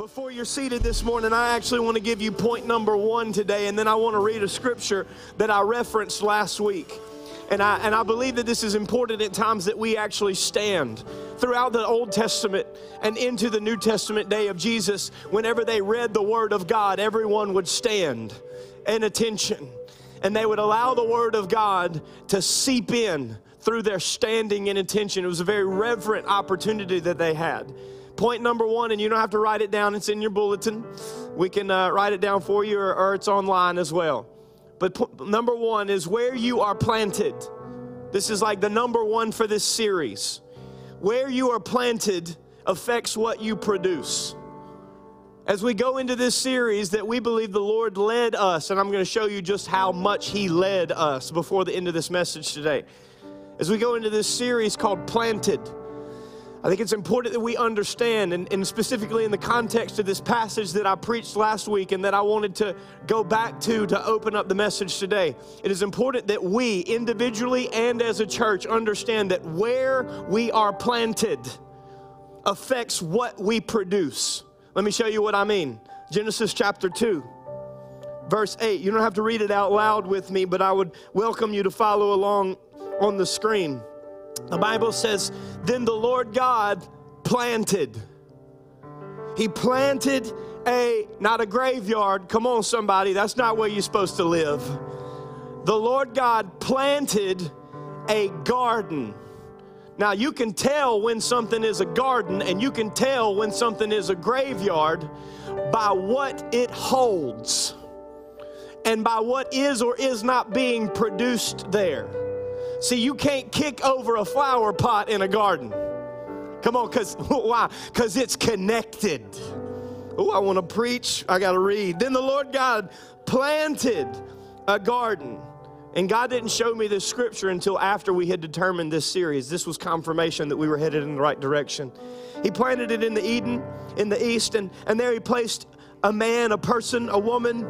Before you're seated this morning, I actually want to give you point number one today, and then I want to read a scripture that I referenced last week. And I, and I believe that this is important at times that we actually stand. Throughout the Old Testament and into the New Testament day of Jesus, whenever they read the Word of God, everyone would stand in attention. And they would allow the Word of God to seep in through their standing and attention. It was a very reverent opportunity that they had point number one, and you don't have to write it down, it's in your bulletin. We can uh, write it down for you, or, or it's online as well. But p- number one is where you are planted. This is like the number one for this series. Where you are planted affects what you produce. As we go into this series, that we believe the Lord led us, and I'm going to show you just how much He led us before the end of this message today. As we go into this series called Planted, I think it's important that we understand, and, and, specifically in the context of this passage that I preached last week and that I wanted to go back to to open up the message today. It is important that we, individually and as a church, understand that where we are planted affects what we produce. Let me show you what I mean. Genesis chapter 2, verse 8. You don't have to read it out loud with me, but I would welcome you to follow along on the screen. The Bible says, Then the Lord God planted. He planted a, not a graveyard. Come on, somebody, that's not where you're supposed to live. The Lord God planted a garden. Now, you can tell when something is a garden and you can tell when something is a graveyard by what it holds and by what is or is not being produced there. See, you can't kick over a flower pot in a garden. Come on, because why? Because it's connected. Oh, I want to preach. I got to read. Then the Lord God planted a garden. And God didn't show me this scripture until after we had determined this series. This was confirmation that we were headed in the right direction. He planted it in the Eden, in the east, and, and there he placed a man, a person, a woman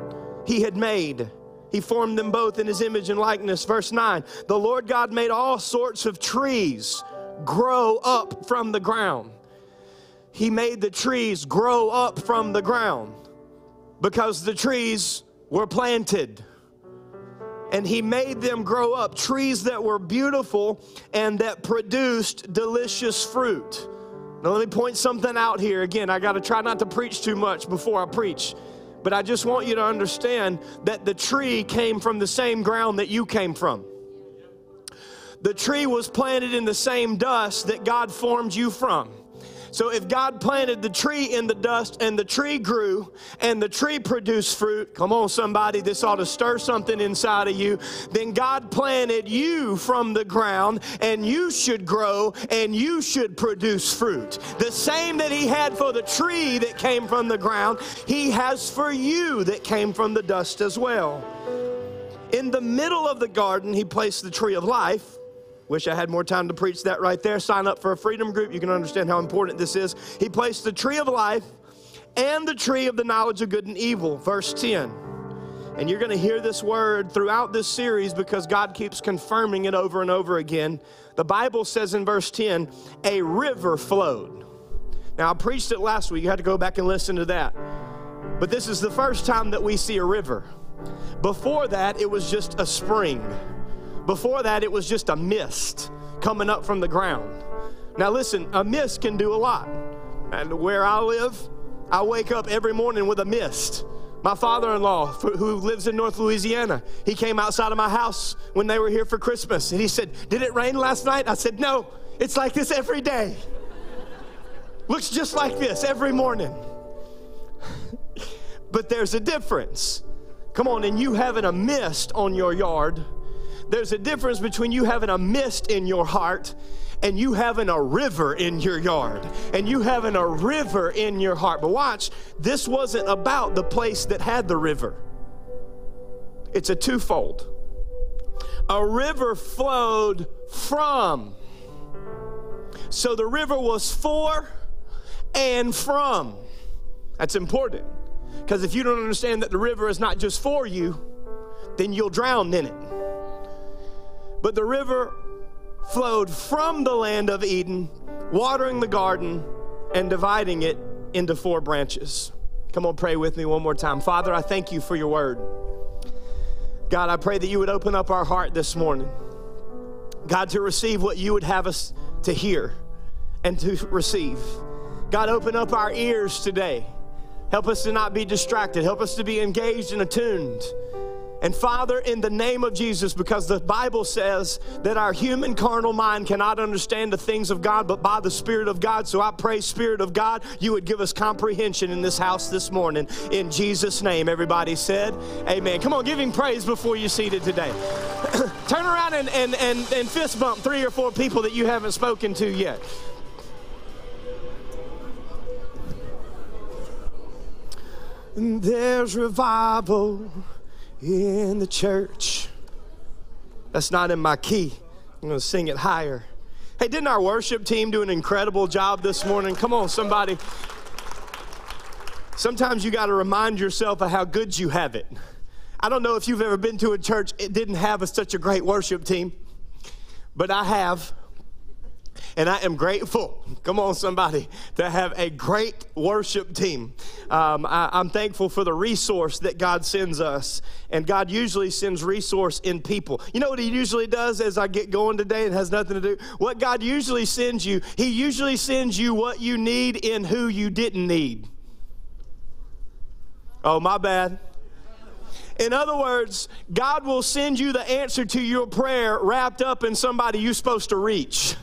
he had made. He formed them both in his image and likeness. Verse 9 The Lord God made all sorts of trees grow up from the ground. He made the trees grow up from the ground because the trees were planted. And he made them grow up, trees that were beautiful and that produced delicious fruit. Now, let me point something out here. Again, I got to try not to preach too much before I preach. But I just want you to understand that the tree came from the same ground that you came from. The tree was planted in the same dust that God formed you from. So if God planted the tree in the dust and the tree grew and the tree produced fruit, come on, somebody, this ought to stir something inside of you. Then God planted you from the ground and you should grow and you should produce fruit. The same that He had for the tree that came from the ground, He has for you that came from the dust as well. In the middle of the garden, He placed the tree of life Wish I had more time to preach that right there. Sign up for a freedom group. You can understand how important this is. He placed the tree of life and the tree of the knowledge of good and evil. Verse 10. And you're going to hear this word throughout this series because God keeps confirming it over and over again. The Bible says in verse 10, a river flowed. Now, I preached it last week. You had to go back and listen to that. But this is the first time that we see a river. Before that, it was just a spring. Before that, it was just a mist coming up from the ground. Now, listen, a mist can do a lot. And where I live, I wake up every morning with a mist. My father in law, who lives in North Louisiana, he came outside of my house when they were here for Christmas and he said, Did it rain last night? I said, No, it's like this every day. Looks just like this every morning. but there's a difference. Come on, and you having a mist on your yard there's a difference between you having a mist in your heart and you having a river in your yard and you having a river in your heart. But watch, this wasn't about the place that had the river, it's a twofold. A river flowed from. So the river was for and from. That's important. Because if you don't understand that the river is not just for you, then you'll drown in it. But the river flowed from the land of Eden, watering the garden and dividing it into four branches. Come on, pray with me one more time. Father, I thank you for your word. God, I pray that you would open up our heart this morning. God, to receive what you would have us to hear and to receive. God, open up our ears today. Help us to not be distracted. Help us to be engaged and attuned. And Father, in the name of Jesus, because the Bible says that our human carnal mind cannot understand the things of God, but by the Spirit of God. So I pray, Spirit of God, you would give us comprehension in this house this morning. In Jesus' name, everybody said, Amen. Come on, give him praise before you seated today. Turn around and, and, and, and fist bump three or four people that you haven't spoken to yet. There's revival in the church. That's not in my key. I'm going to sing it higher. Hey, didn't our worship team do an incredible job this morning? Come on, somebody. Sometimes you got to remind yourself of how good you have it. I don't know if you've ever been to a church it didn't have a, such a great worship team, but I have. And I am grateful, come on, somebody, to have a great worship team. Um, I, I'm thankful for the resource that God sends us. And God usually sends resource in people. You know what He usually does as I get going today? It has nothing to do. What God usually sends you, He usually sends you what you need in who you didn't need. Oh, my bad. In other words, God will send you the answer to your prayer wrapped up in somebody you're supposed to reach.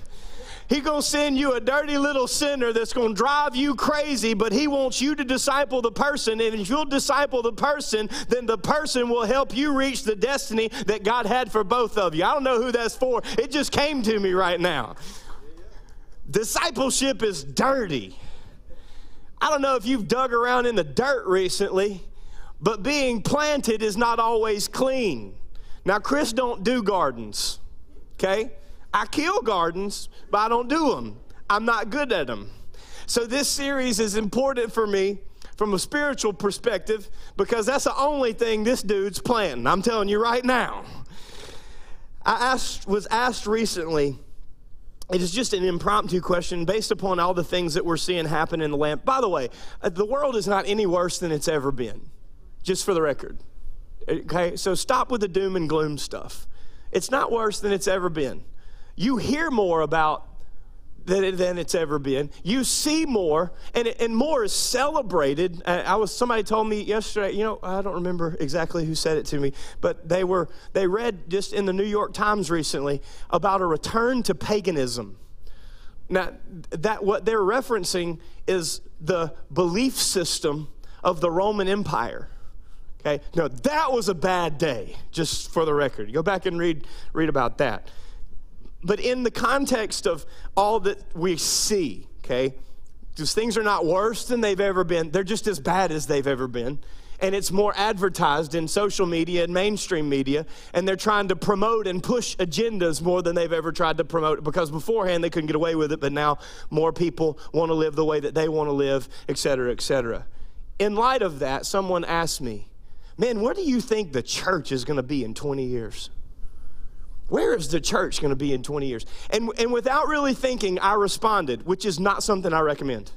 He gonna send you a dirty little sinner that's gonna drive you crazy, but he wants you to disciple the person. And if you'll disciple the person, then the person will help you reach the destiny that God had for both of you. I don't know who that's for. It just came to me right now. Discipleship is dirty. I don't know if you've dug around in the dirt recently, but being planted is not always clean. Now, Chris don't do gardens, okay? I kill gardens, but I don't do them. I'm not good at them. So this series is important for me from a spiritual perspective because that's the only thing this dude's planting. I'm telling you right now. I asked, was asked recently, it is just an impromptu question based upon all the things that we're seeing happen in the land. By the way, uh, the world is not any worse than it's ever been, just for the record. Okay, so stop with the doom and gloom stuff. It's not worse than it's ever been you hear more about than, than it's ever been. You see more, and, and more is celebrated. I was somebody told me yesterday. You know, I don't remember exactly who said it to me, but they were they read just in the New York Times recently about a return to paganism. Now, that what they're referencing is the belief system of the Roman Empire. Okay, no, that was a bad day. Just for the record, go back and read read about that but in the context of all that we see, okay, because things are not worse than they've ever been, they're just as bad as they've ever been. And it's more advertised in social media and mainstream media, and they're trying to promote and push agendas more than they've ever tried to promote because beforehand they couldn't get away with it, but now more people want to live the way that they want to live, et cetera, et cetera. In light of that, someone asked me, Man, where do you think the church is going to be in 20 years? Where is the church going to be in 20 years? And, and without really thinking, I responded, which is not something I recommend.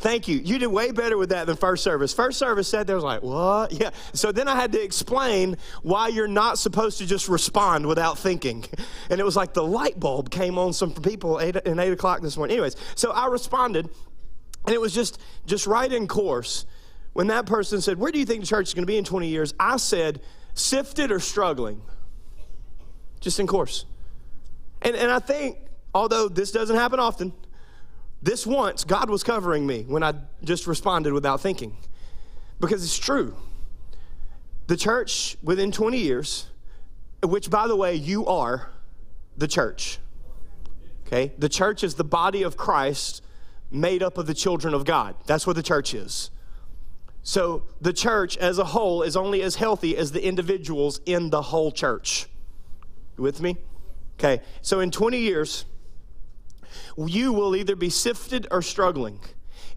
Thank you. You did way better with that than first service. First service said there was like, what? Yeah. So then I had to explain why you're not supposed to just respond without thinking. And it was like the light bulb came on some people eight, 8 o'clock this morning. Anyways, so I responded, and it was just, just right in course. When that person said, Where do you think the church is going to be in 20 years? I said, Sifted or struggling? Just in course. And, and I think, although this doesn't happen often, this once God was covering me when I just responded without thinking. Because it's true. The church within 20 years, which by the way, you are the church. Okay? The church is the body of Christ made up of the children of God. That's what the church is. So the church as a whole is only as healthy as the individuals in the whole church. You with me? Okay, so in 20 years, you will either be sifted or struggling.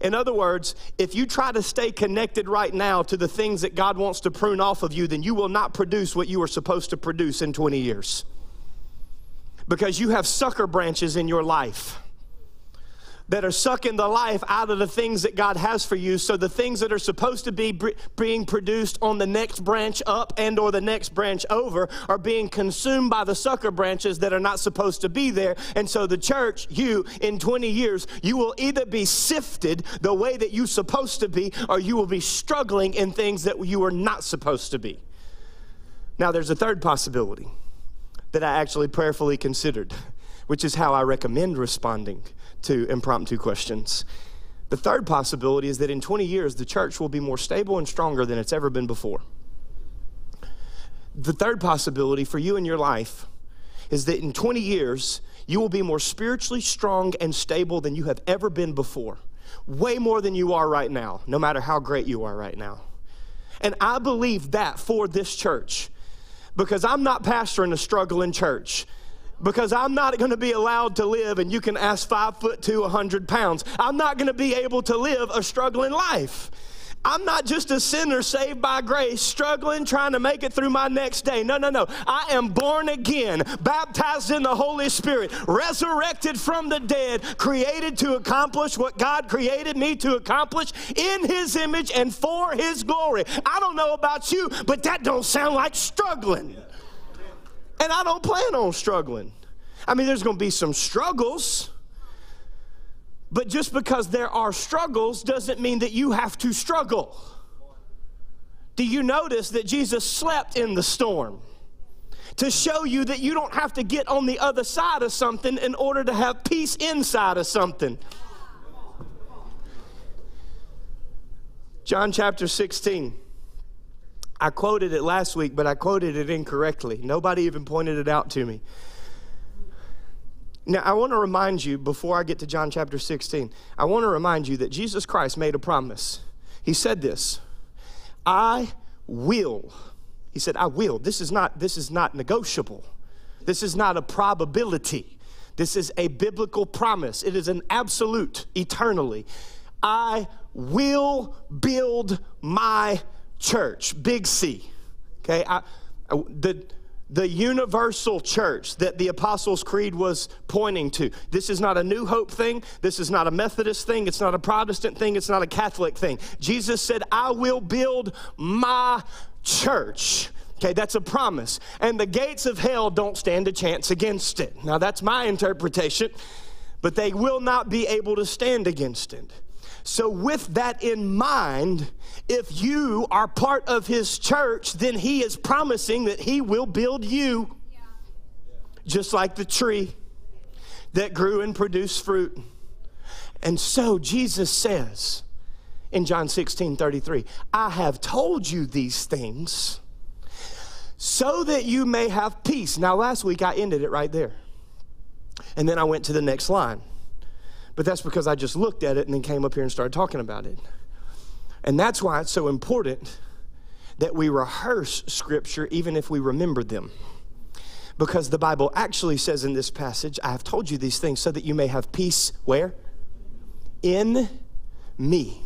In other words, if you try to stay connected right now to the things that God wants to prune off of you, then you will not produce what you are supposed to produce in 20 years. Because you have sucker branches in your life. That are sucking the life out of the things that God has for you. So the things that are supposed to be br- being produced on the next branch up and or the next branch over are being consumed by the sucker branches that are not supposed to be there. And so the church, you in 20 years, you will either be sifted the way that you're supposed to be or you will be struggling in things that you are not supposed to be. Now there's a third possibility that I actually prayerfully considered, which is how I recommend responding to impromptu questions. The third possibility is that in 20 years, the church will be more stable and stronger than it's ever been before. The third possibility for you in your life is that in 20 years, you will be more spiritually strong and stable than you have ever been before. Way more than you are right now, no matter how great you are right now. And I believe that for this church because I'm not pastoring a struggling church because I'm not going to be allowed to live, and you can ask five foot two, 100 pounds. I'm not going to be able to live a struggling life. I'm not just a sinner saved by grace, struggling, trying to make it through my next day. No, no, no. I am born again, baptized in the Holy Spirit, resurrected from the dead, created to accomplish what God created me to accomplish in His image and for His glory. I don't know about you, but that don't sound like struggling. And I don't plan on struggling. I mean, there's going to be some struggles. But just because there are struggles doesn't mean that you have to struggle. Do you notice that Jesus slept in the storm? To show you that you don't have to get on the other side of something in order to have peace inside of something. John chapter 16. I quoted it last week, but I quoted it incorrectly. Nobody even pointed it out to me. Now, I want to remind you, before I get to John chapter 16, I want to remind you that Jesus Christ made a promise. He said this I will. He said, I will. This is not, this is not negotiable. This is not a probability. This is a biblical promise. It is an absolute eternally. I will build my church, big C. Okay, I, I the the universal church that the Apostles' Creed was pointing to. This is not a New Hope thing. This is not a Methodist thing. It's not a Protestant thing. It's not a Catholic thing. Jesus said, I will build my church. Okay, that's a promise. And the gates of hell don't stand a chance against it. Now, that's my interpretation, but they will not be able to stand against it. So, with that in mind, if you are part of his church, then he is promising that he will build you just like the tree that grew and produced fruit. And so Jesus says in John 16 33, I have told you these things so that you may have peace. Now, last week I ended it right there. And then I went to the next line. But that's because I just looked at it and then came up here and started talking about it. And that's why it's so important that we rehearse scripture even if we remember them. Because the Bible actually says in this passage, I have told you these things so that you may have peace where? In me.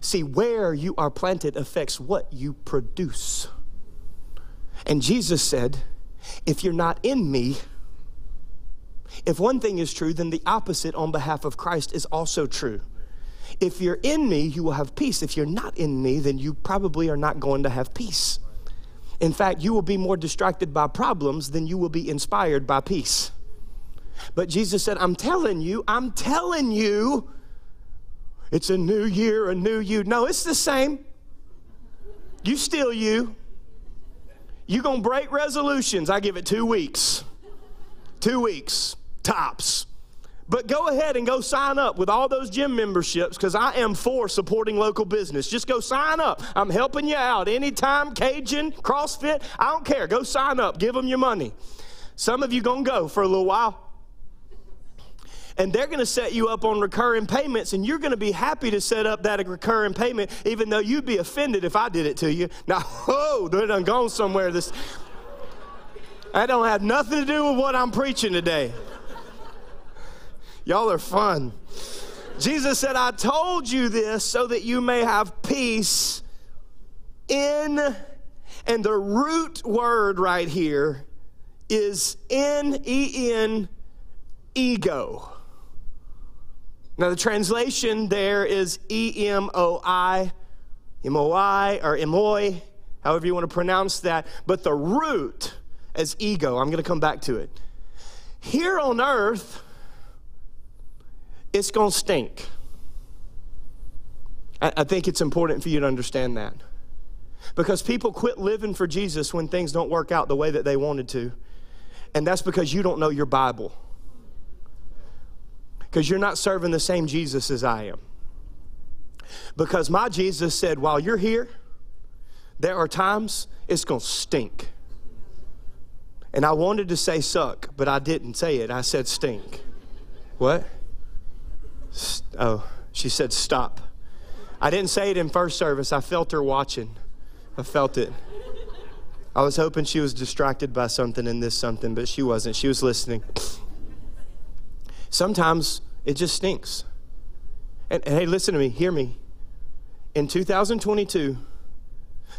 See, where you are planted affects what you produce. And Jesus said, if you're not in me, if one thing is true, then the opposite on behalf of Christ is also true. If you're in me, you will have peace. If you're not in me, then you probably are not going to have peace. In fact, you will be more distracted by problems than you will be inspired by peace. But Jesus said, I'm telling you, I'm telling you, it's a new year, a new you. No, it's the same. You still you. You're going to break resolutions. I give it two weeks. Two weeks tops. But go ahead and go sign up with all those gym memberships because I am for supporting local business. Just go sign up. I'm helping you out anytime, Cajun, CrossFit, I don't care. Go sign up, give them your money. Some of you going to go for a little while. And they're going to set you up on recurring payments, and you're going to be happy to set up that recurring payment, even though you'd be offended if I did it to you. Now, oh, they're done gone somewhere. This I don't have nothing to do with what I'm preaching today. Y'all are fun. Jesus said, I told you this so that you may have peace in, and the root word right here is N E N, ego. Now, the translation there is E M O I, M O I, or Emoi, however you want to pronounce that. But the root as ego, I'm going to come back to it. Here on earth, it's going to stink. I, think it's important for you to understand that. Because people quit living for Jesus when things don't work out the way that they wanted to. And that's because you don't know your Bible because you're not serving the same Jesus as I am. Because my Jesus said, while you're here, there are times it's going to stink. And I wanted to say suck, but I didn't say it. I said stink. What? Oh, she said stop. I didn't say it in first service. I felt her watching. I felt it. I was hoping she was distracted by something in this something, but she wasn't. She was listening. Sometimes it just stinks. And, and, hey, listen to me, hear me. In 2022,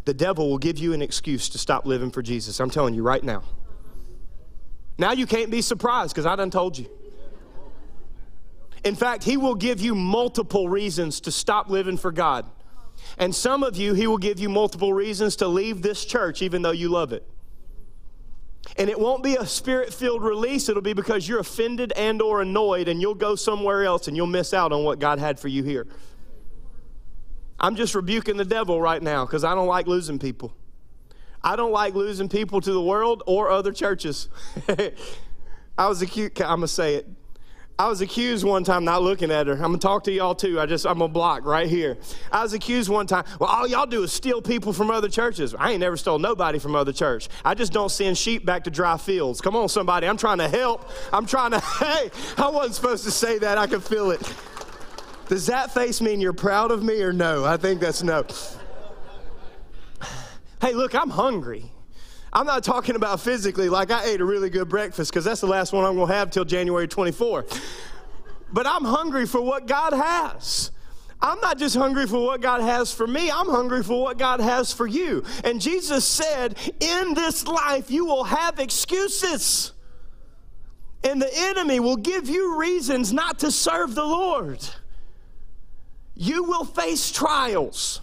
the devil will give you an excuse to stop living for Jesus. I'm telling you right now. Now you can't be surprised because I done told you. In fact, he will give you multiple reasons to stop living for God. And some of you, he will give you multiple reasons to leave this church even though you love it. And it won't be a spirit-filled release, it'll be because you're offended and or annoyed and you'll go somewhere else and you'll miss out on what God had for you here. I'm just rebuking the devil right now because I don't like losing people. I don't like losing people to the world or other churches. I was a cute, I'm to say it. I was accused one time not looking at her. I'm gonna talk to y'all too. I just I'm gonna block right here. I was accused one time. Well, all y'all do is steal people from other churches. I ain't never stole nobody from other church. I just don't send sheep back to dry fields. Come on, somebody. I'm trying to help. I'm trying to. Hey, I wasn't supposed to say that. I could feel it. Does that face mean you're proud of me or no? I think that's no. Hey, look, I'm hungry. I'm not talking about physically, like I ate a really good breakfast, because that's the last one I'm going to have till January 24. But I'm hungry for what God has. I'm not just hungry for what God has for me, I'm hungry for what God has for you. And Jesus said, In this life, you will have excuses. And the enemy will give you reasons not to serve the Lord. You will face trials.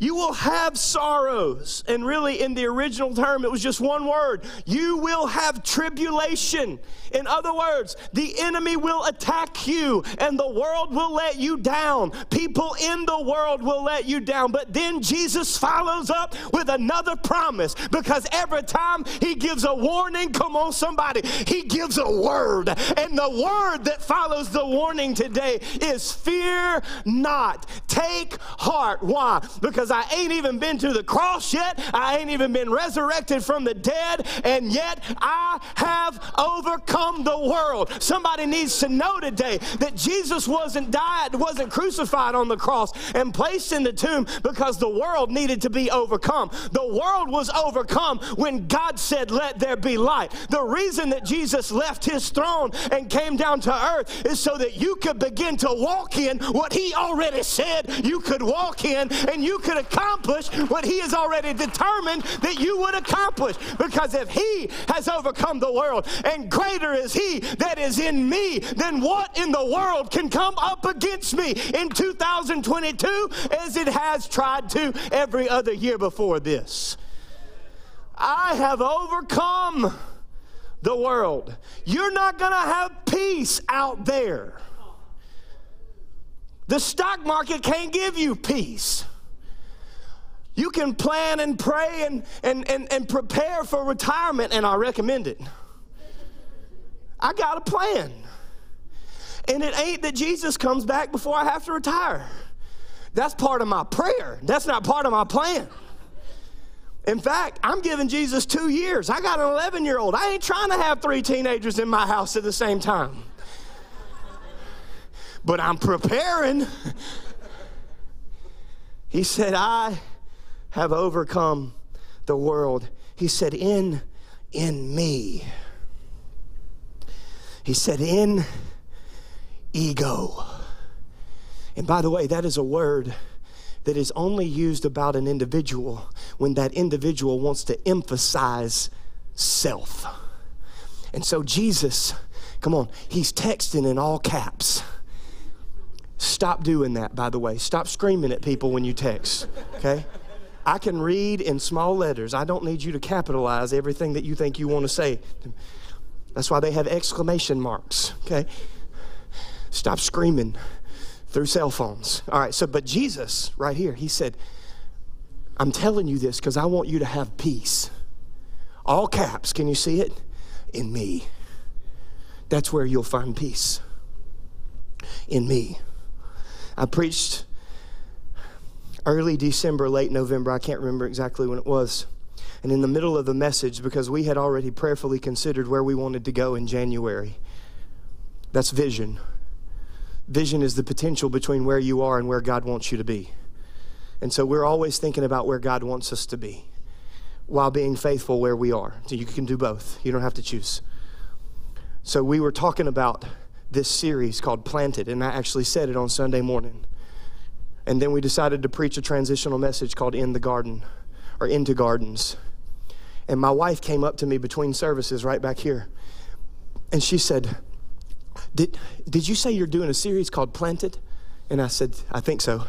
You will have sorrows. And really, in the original term, it was just one word. You will have tribulation. In other words, the enemy will attack you and the world will let you down. People in the world will let you down. But then Jesus follows up with another promise because every time he gives a warning, come on, somebody, he gives a word. And the word that follows the warning today is fear not. Take heart. Why? Because I ain't even been to the cross yet. I ain't even been resurrected from the dead, and yet I have overcome the world. Somebody needs to know today that Jesus wasn't died, wasn't crucified on the cross and placed in the tomb because the world needed to be overcome. The world was overcome when God said, Let there be light. The reason that Jesus left his throne and came down to earth is so that you could begin to walk in what he already said you could walk in and you could accomplish what He has already determined that you would accomplish. Because if He has overcome the world and greater is He that is in me, then what in the world can come up against me in 2022 as it has tried to every other year before this? I have overcome the world. You're not going to have peace out there. The stock market can't give you peace. You can plan and pray and, and, and, and prepare for retirement, and I recommend it. I got a plan. And it ain't that Jesus comes back before I have to retire. That's part of my prayer. That's not part of my plan. In fact, I'm giving Jesus two years. I got an 11 year old. I ain't trying to have three teenagers in my house at the same time. But I'm preparing. He said, I have overcome the world. He said, In, in me. He said, In ego. And by the way, that is a word that is only used about an individual when that individual wants to emphasize self. And so Jesus, come on, he's texting in all caps. Stop doing that, by the way. Stop screaming at people when you text, okay? I can read in small letters. I don't need you to capitalize everything that you think you want to say. That's why they have exclamation marks, okay? Stop screaming through cell phones. All right, so, but Jesus, right here, he said, I'm telling you this because I want you to have peace. All caps, can you see it? In me. That's where you'll find peace. In me. I preached early December, late November. I can't remember exactly when it was. And in the middle of the message, because we had already prayerfully considered where we wanted to go in January, that's vision. Vision is the potential between where you are and where God wants you to be. And so we're always thinking about where God wants us to be while being faithful where we are. So you can do both, you don't have to choose. So we were talking about this series called Planted, and I actually said it on Sunday morning. And then we decided to preach a transitional message called In the Garden or Into Gardens. And my wife came up to me between services right back here. And she said, did, did you say you're doing a series called Planted? And I said, I think so.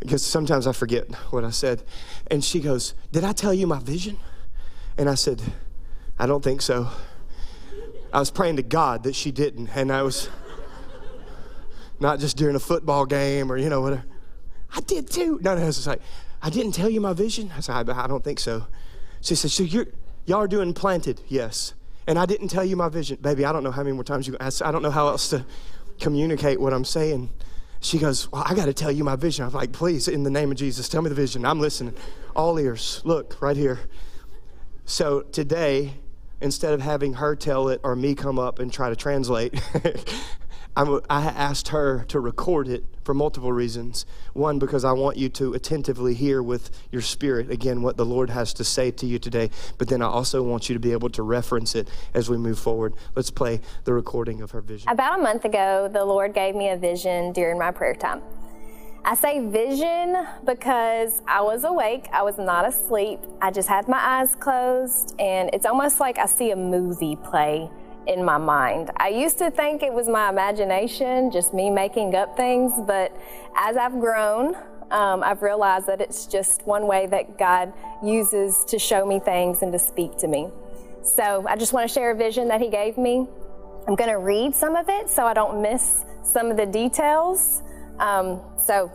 Because sometimes I forget what I said. And she goes, Did I tell you my vision? And I said, I don't think so. I was praying to God that she didn't. And I was not just during a football game or, you know, whatever. I did too. No, no, it's like, I didn't tell you my vision. I said, I, I don't think so. She said, so you're, y'all are doing planted? Yes. And I didn't tell you my vision. Baby, I don't know how many more times you, I, I don't know how else to communicate what I'm saying. She goes, well, I got to tell you my vision. I'm like, please, in the name of Jesus, tell me the vision. I'm listening. All ears. Look, right here. So today, instead of having her tell it or me come up and try to translate, I'm, asked her to record it for multiple reasons. One, because I want you to attentively hear with your spirit, again, what the Lord has to say to you today. But then I also want you to be able to reference it as we move forward. Let's play the recording of her vision. About a month ago, the Lord gave me a vision during my prayer time. I say vision because I was awake, I was not asleep. I just had my eyes closed, and it's almost like I see a movie play in my mind. I used to think it was my imagination, just me making up things, but as I've grown, um, I've realized that it's just one way that God uses to show me things and to speak to me. So I just want to share a vision that He gave me. I'm going to read some of it so I don't miss some of the details. Um, so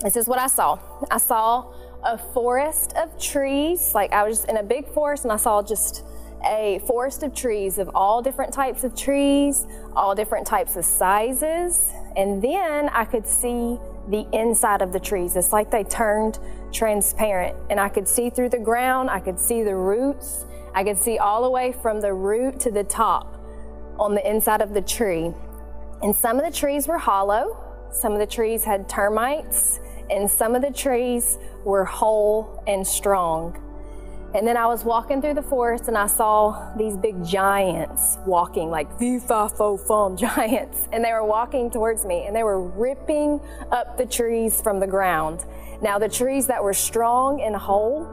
this is what I saw. I saw a forest of trees, like I was in a big forest and I saw just a forest of trees of all different types of trees, all different types of sizes. And then I could see the inside of the trees. It's like they turned transparent and I could see through the ground. I could see the roots. I could see all the way from the root to the top on the inside of the tree. And some of the trees were hollow. Some of the trees had termites and some of the trees were whole and strong. And then I was walking through the forest and I saw these big giants walking, like the fi fo fum giants. And they were walking towards me and they were ripping up the trees from the ground. Now, the trees that were strong and whole,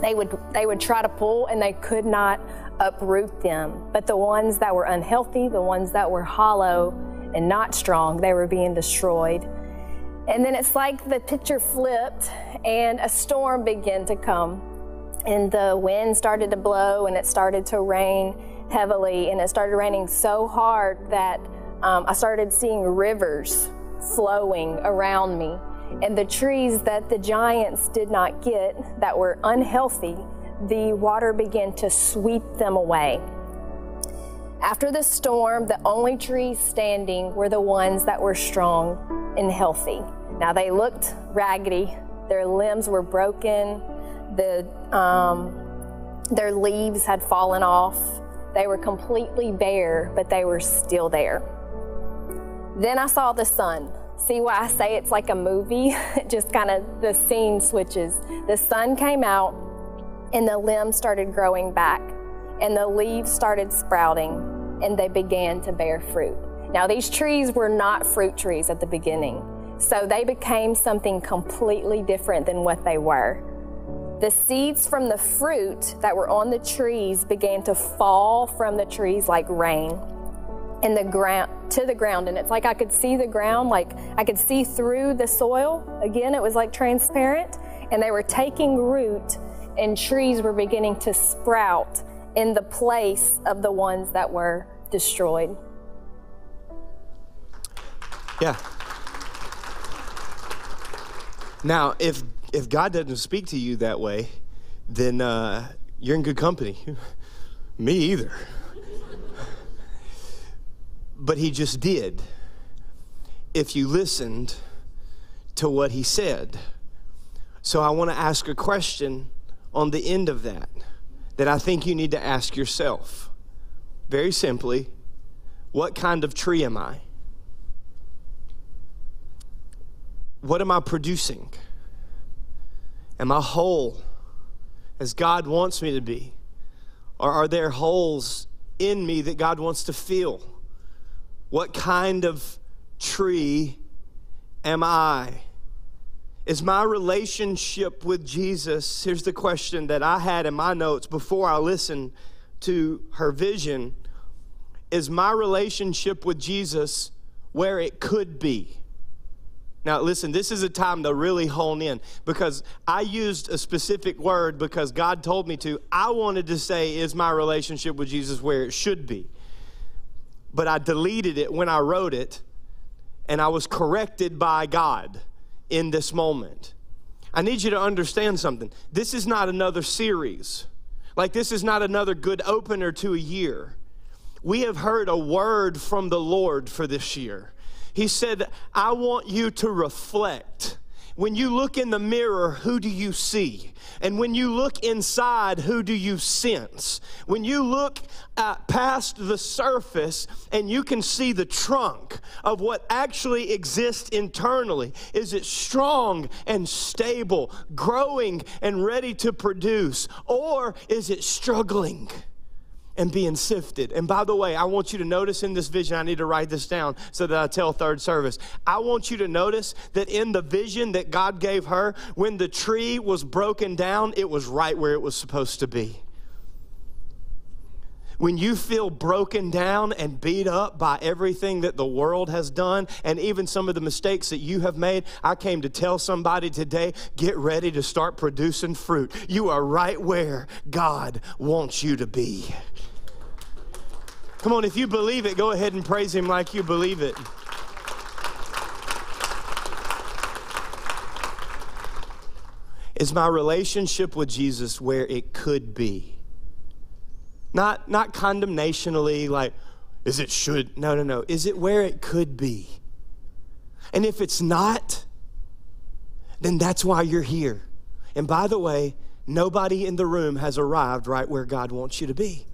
they would, they would try to pull and they could not uproot them. But the ones that were unhealthy, the ones that were hollow and not strong, they were being destroyed. And then it's like the picture flipped and a storm began to come and the wind started to blow and it started to rain heavily and it started raining so hard that um, I started seeing rivers flowing around me. And the trees that the giants did not get, that were unhealthy, the water began to sweep them away. After the storm, the only trees standing were the ones that were strong and healthy. Now they looked raggedy, their limbs were broken, the, um, their leaves had fallen off. They were completely bare, but they were still there. Then I saw the sun. See why I say it's like a movie? Just kind of the scene switches. The sun came out, and the limbs started growing back, and the leaves started sprouting, and they began to bear fruit. Now, these trees were not fruit trees at the beginning, so they became something completely different than what they were the seeds from the fruit that were on the trees began to fall from the trees like rain. And the ground to the ground. And it's like I could see the ground, like I could see through the soil. Again, it was like transparent. And they were taking root, and trees were beginning to sprout in the place of the ones that were destroyed. Yeah. Now, if if God doesn't speak to you that way, then uh, you're in good company. Me either. but He just did. If you listened to what He said. So I want to ask a question on the end of that that I think you need to ask yourself. Very simply, what kind of tree am I? What am I producing? Am I whole as God wants me to be? Or are there holes in me that God wants to fill? What kind of tree am I? Is my relationship with Jesus? Here's the question that I had in my notes before I listened to her vision. Is my relationship with Jesus where it could be? Now, listen, this is a time to really hone in because I used a specific word because God told me to. I wanted to say, Is my relationship with Jesus where it should be? But I deleted it when I wrote it, and I was corrected by God in this moment. I need you to understand something. This is not another series, like, this is not another good opener to a year. We have heard a word from the Lord for this year. He said, I want you to reflect. When you look in the mirror, who do you see? And when you look inside, who do you sense? When you look uh, past the surface and you can see the trunk of what actually exists internally, is it strong and stable, growing and ready to produce? Or is it struggling? And being sifted. And by the way, I want you to notice in this vision, I need to write this down so that I tell third service. I want you to notice that in the vision that God gave her, when the tree was broken down, it was right where it was supposed to be. When you feel broken down and beat up by everything that the world has done and even some of the mistakes that you have made, I came to tell somebody today get ready to start producing fruit. You are right where God wants you to be. Come on, if you believe it, go ahead and praise Him like you believe it. Is my relationship with Jesus where it could be? Not, not condemnationally, like, is it should? No, no, no. Is it where it could be? And if it's not, then that's why you're here. And by the way, nobody in the room has arrived right where God wants you to be.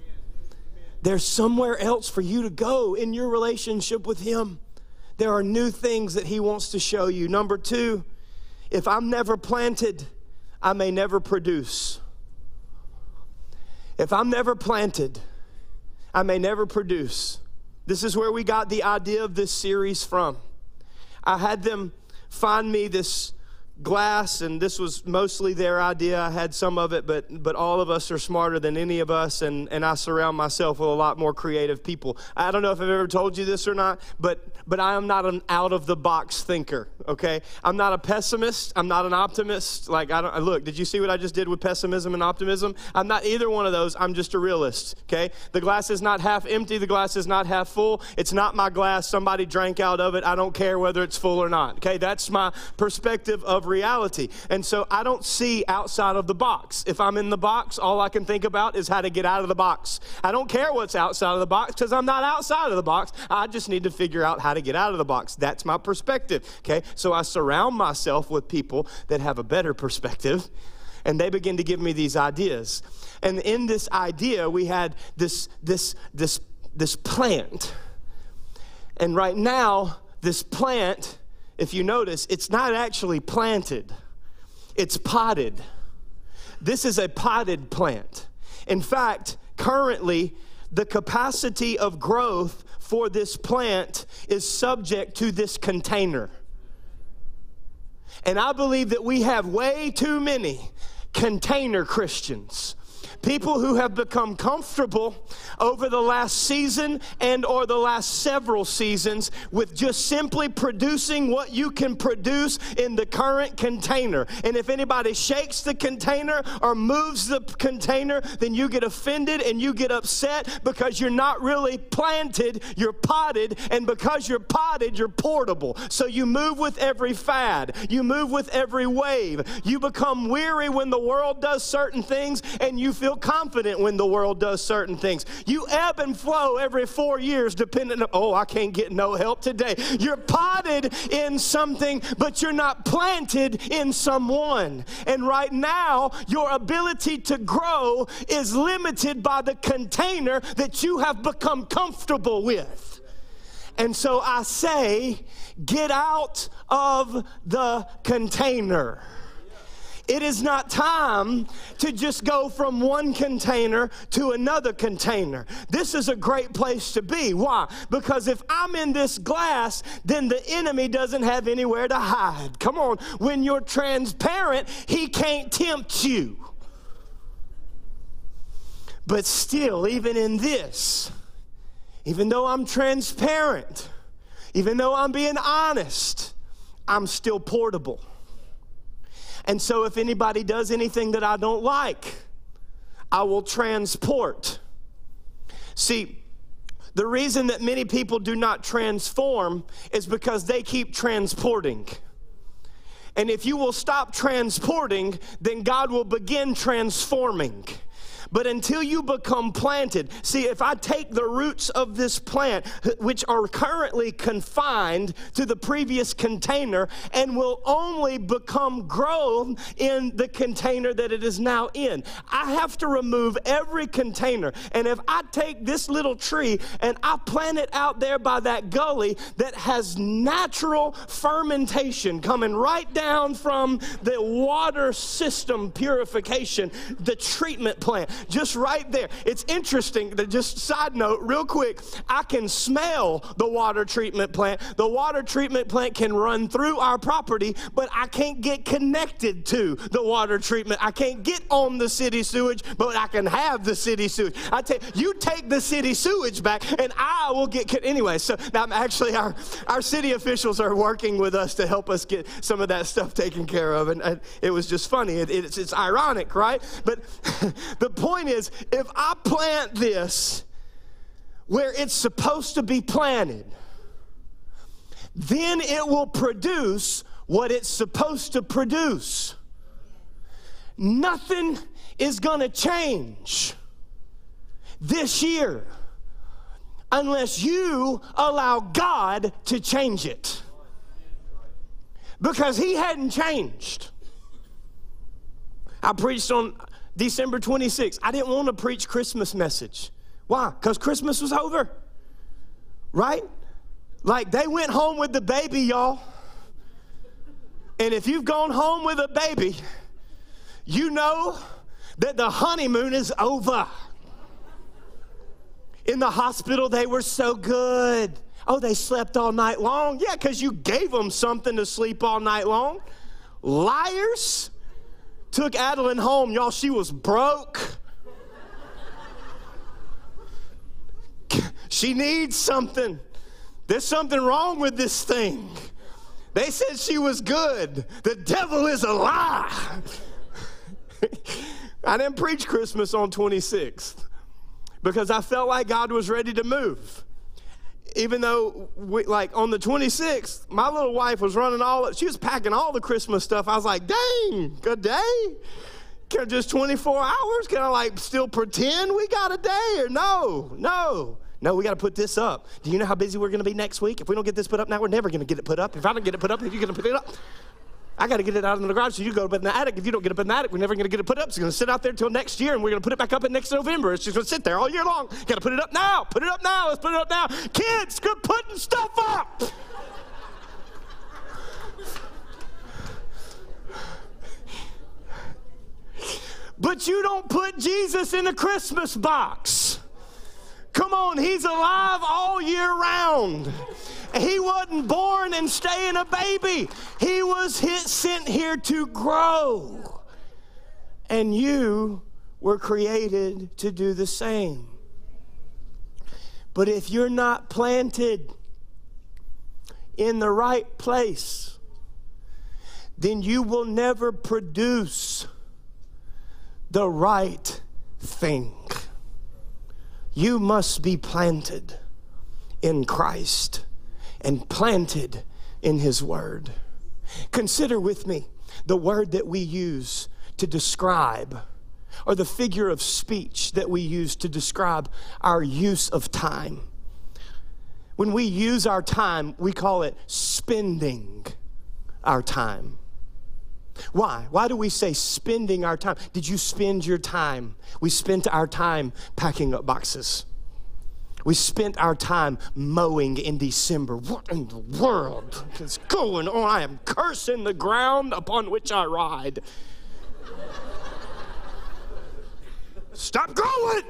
There's somewhere else for you to go in your relationship with Him. There are new things that He wants to show you. Number two, if I'm never planted, I may never produce. If I'm never planted, I may never produce. This is where we got the idea of this series from. I had them find me this glass and this was mostly their idea. I had some of it but but all of us are smarter than any of us and and i surround myself with a lot more creative people. I don't know if i've ever told you this or not but but i am not an out of the box thinker okay? I'm not a pessimist. I'm not an optimist. Like i don't look did you see what i just did with pessimism and optimism? I'm not either one of those. I'm just a realist okay? The glass is not half empty. The glass is not half full. It's not my glass. Somebody drank out of it. I don't care whether it's full or not okay? That's my perspective of reality. And so I don't see outside of the box. If I'm in the box, all I can think about is how to get out of the box. I don't care what's outside of the box because I'm not outside of the box. I just need to figure out how to get out of the box. That's my perspective. Okay? So I surround myself with people that have a better perspective and they begin to give me these ideas. And in this idea, we had this this this this plant. And right now, this plant if you notice, it's not actually planted, it's potted. This is a potted plant. In fact, currently, the capacity of growth for this plant is subject to this container. And I believe that we have way too many container Christians People who have become comfortable over the last season and or the last several seasons with just simply producing what you can produce in the current container. And if anybody shakes the container or moves the container, then you get offended and you get upset because you're not really planted, you're potted, and because you're potted, you're portable. So you move with every fad, you move with every wave. You become weary when the world does certain things, and you feel confident when the world does certain things. You ebb and flow every four years, depending on, oh, I can't get no help today. You're potted in something, but you're not planted in someone. And right now, your ability to grow is limited by the container that you have become comfortable with. And so I say, get out of the container. It is not time to just go from one container to another container. This is a great place to be. Why? Because if I'm in this glass, then the enemy doesn't have anywhere to hide. Come on. When you're transparent, he can't tempt you. But still, even in this, even though I'm transparent, even though I'm being honest, I'm still portable. And so if anybody does anything that I don't like, I will transport. See, the reason that many people do not transform is because they keep transporting. And if you will stop transporting, then God will begin transforming. But until you become planted, see, if I take the roots of this plant, which are currently confined to the previous container, and will only become grown in the container that it is now in, I have to remove every container. And if I take this little tree and I plant it out there by that gully that has natural fermentation coming right down from the water system purification, the treatment plant, just right there. It's interesting that just side note, real quick, I can smell the water treatment plant. The water treatment plant can run through our property, but I can't get connected to the water treatment. I can't get on the city sewage, but I can have the city sewage. I tell you, take the city sewage back, and I will get anyway. So now actually our our city officials are working with us to help us get some of that stuff taken care of, and, and it was just funny. It, it's, it's ironic, right? But the point is if I plant this where it's supposed to be planted, then it will produce what it's supposed to produce. Nothing is going to change this year unless you allow God to change it. Because He hadn't changed. I preached on December 26th. I didn't want to preach Christmas message. Why? Because Christmas was over. Right? Like they went home with the baby, y'all. And if you've gone home with a baby, you know that the honeymoon is over. In the hospital, they were so good. Oh, they slept all night long? Yeah, because you gave them something to sleep all night long. Liars took Adeline home, y'all, she was broke. she needs something. There's something wrong with this thing. They said she was good. The devil is a lie. I didn't preach Christmas on 26th because I felt like God was ready to move even though we, like on the 26th my little wife was running all she was packing all the christmas stuff. I was like dang good day. Can I just 24 hours? Can i like still pretend we got a day or no? No. No we got to put this up. Do you know how busy we're going to be next week? If we don't get this put up now we're never going to get it put up. If i don't get it put up then you're going to put it up I got to get it out in the garage so you go up in the attic. If you don't get up in the attic, we're never going to get it put up. It's going to sit out there until next year, and we're going to put it back up in next November. It's just going to sit there all year long. Got to put it up now. Put it up now. Let's put it up now. Kids, quit putting stuff up. but you don't put Jesus in a Christmas box. Come on, he's alive all year round. He wasn't born and staying a baby. He was hit, sent here to grow. And you were created to do the same. But if you're not planted in the right place, then you will never produce the right thing. You must be planted in Christ and planted in His Word. Consider with me the word that we use to describe, or the figure of speech that we use to describe our use of time. When we use our time, we call it spending our time. Why? Why do we say spending our time? Did you spend your time? We spent our time packing up boxes. We spent our time mowing in December. What in the world is going on? I am cursing the ground upon which I ride. Stop going!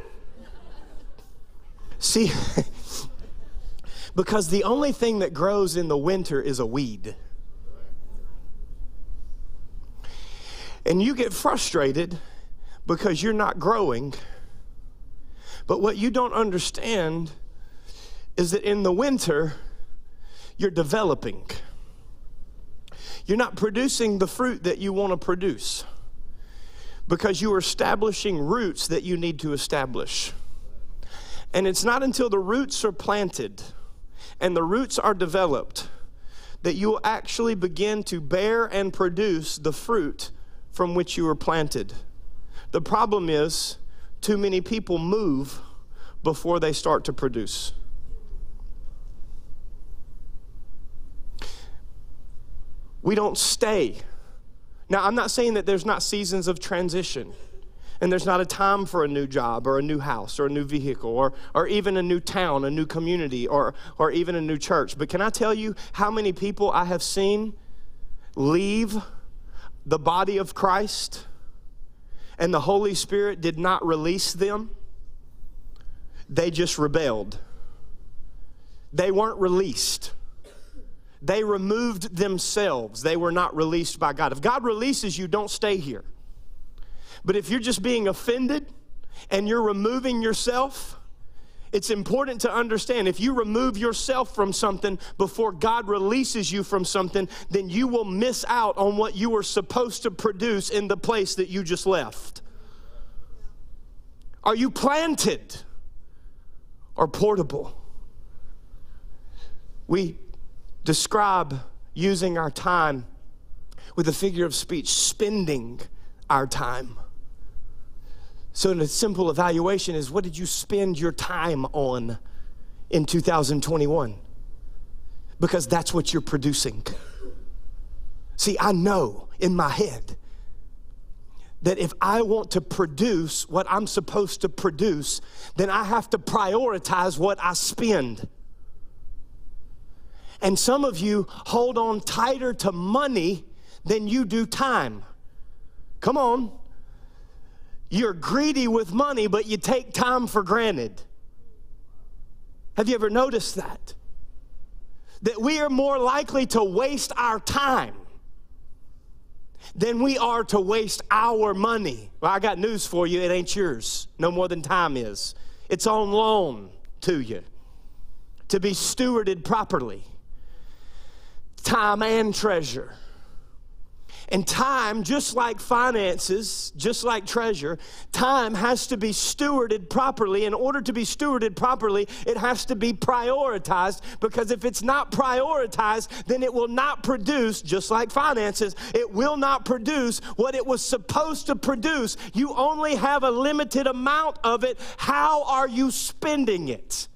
See, because the only thing that grows in the winter is a weed. And you get frustrated because you're not growing but what you don't understand is that in the winter, you're developing. You're not producing the fruit that you want to produce because you are establishing roots that you need to establish. And it's not until the roots are planted and the roots are developed that you will actually begin to bear and produce the fruit from which you were planted. The problem is, too many people move before they start to produce. We don't stay. Now, I'm not saying that there's not seasons of transition and there's not a time for a new job or a new house or a new vehicle or, or even a new town, a new community, or, or even a new church. But can I tell you how many people I have seen leave the body of Christ and the Holy Spirit did not release them, they just rebelled. They weren't released. They removed themselves. They were not released by God. If God releases you, don't stay here. But if you're just being offended and you're removing yourself, it's important to understand if you remove yourself from something before God releases you from something, then you will miss out on what you were supposed to produce in the place that you just left. Are you planted or portable? We describe using our time with a figure of speech, spending our time. So, a simple evaluation is what did you spend your time on in 2021? Because that's what you're producing. See, I know in my head that if I want to produce what I'm supposed to produce, then I have to prioritize what I spend. And some of you hold on tighter to money than you do time. Come on. You're greedy with money, but you take time for granted. Have you ever noticed that? That we are more likely to waste our time than we are to waste our money. Well, I got news for you it ain't yours, no more than time is. It's on loan to you to be stewarded properly. Time and treasure. And time, just like finances, just like treasure, time has to be stewarded properly. In order to be stewarded properly, it has to be prioritized because if it's not prioritized, then it will not produce, just like finances, it will not produce what it was supposed to produce. You only have a limited amount of it. How are you spending it?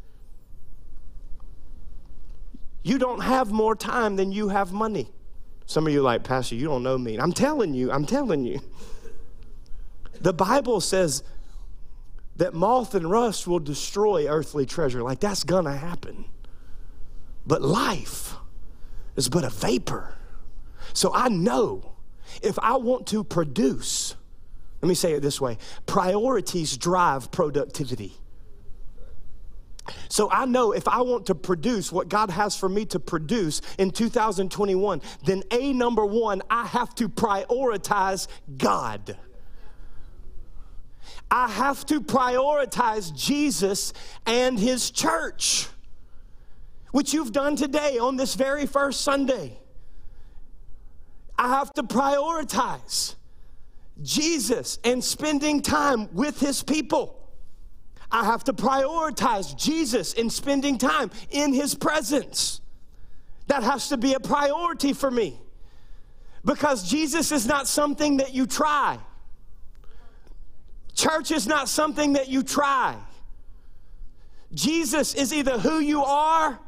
You don't have more time than you have money. Some of you like, Pastor, you don't know me. I'm telling you, I'm telling you. The Bible says that moth and rust will destroy earthly treasure. Like that's gonna happen. But life is but a vapor. So I know if I want to produce, let me say it this way priorities drive productivity. So I know if I want to produce what God has for me to produce in 2021, then A, number one, I have to prioritize God. I have to prioritize Jesus and his church, which you've done today on this very first Sunday. I have to prioritize Jesus and spending time with his people. I have to prioritize Jesus in spending time in his presence. That has to be a priority for me because Jesus is not something that you try. Church is not something that you try. Jesus is either who you are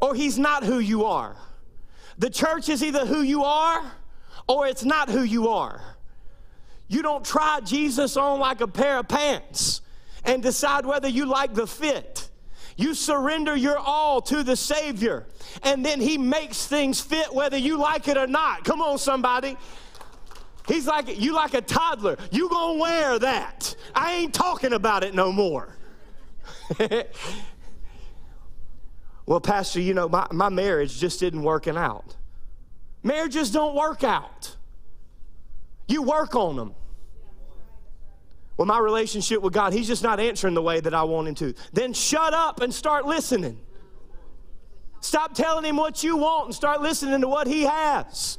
or he's not who you are. The church is either who you are or it's not who you are. You don't try Jesus on like a pair of pants and decide whether you like the fit. You surrender your all to the Savior, and then He makes things fit whether you like it or not. Come on, somebody. He's like, you like a toddler. You gonna wear that. I ain't talking about it no more. well, Pastor, you know, my, my marriage just didn't working out. Marriages don't work out. You work on them. Well, my relationship with God, He's just not answering the way that I want Him to. Then shut up and start listening. Stop telling Him what you want and start listening to what He has.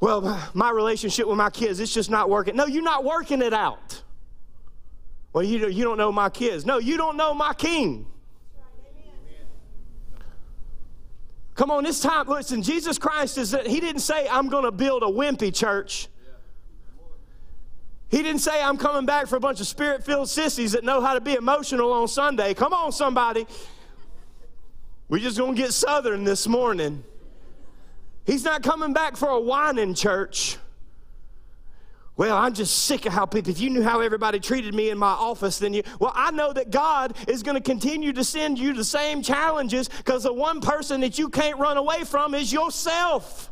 Well, my relationship with my kids, it's just not working. No, you're not working it out. Well, you, you don't know my kids. No, you don't know my king. Come on, this time, listen, Jesus Christ is that He didn't say, I'm going to build a wimpy church. He didn't say, I'm coming back for a bunch of spirit filled sissies that know how to be emotional on Sunday. Come on, somebody. We're just going to get southern this morning. He's not coming back for a whining church. Well, I'm just sick of how people, if you knew how everybody treated me in my office, then you, well, I know that God is going to continue to send you the same challenges because the one person that you can't run away from is yourself.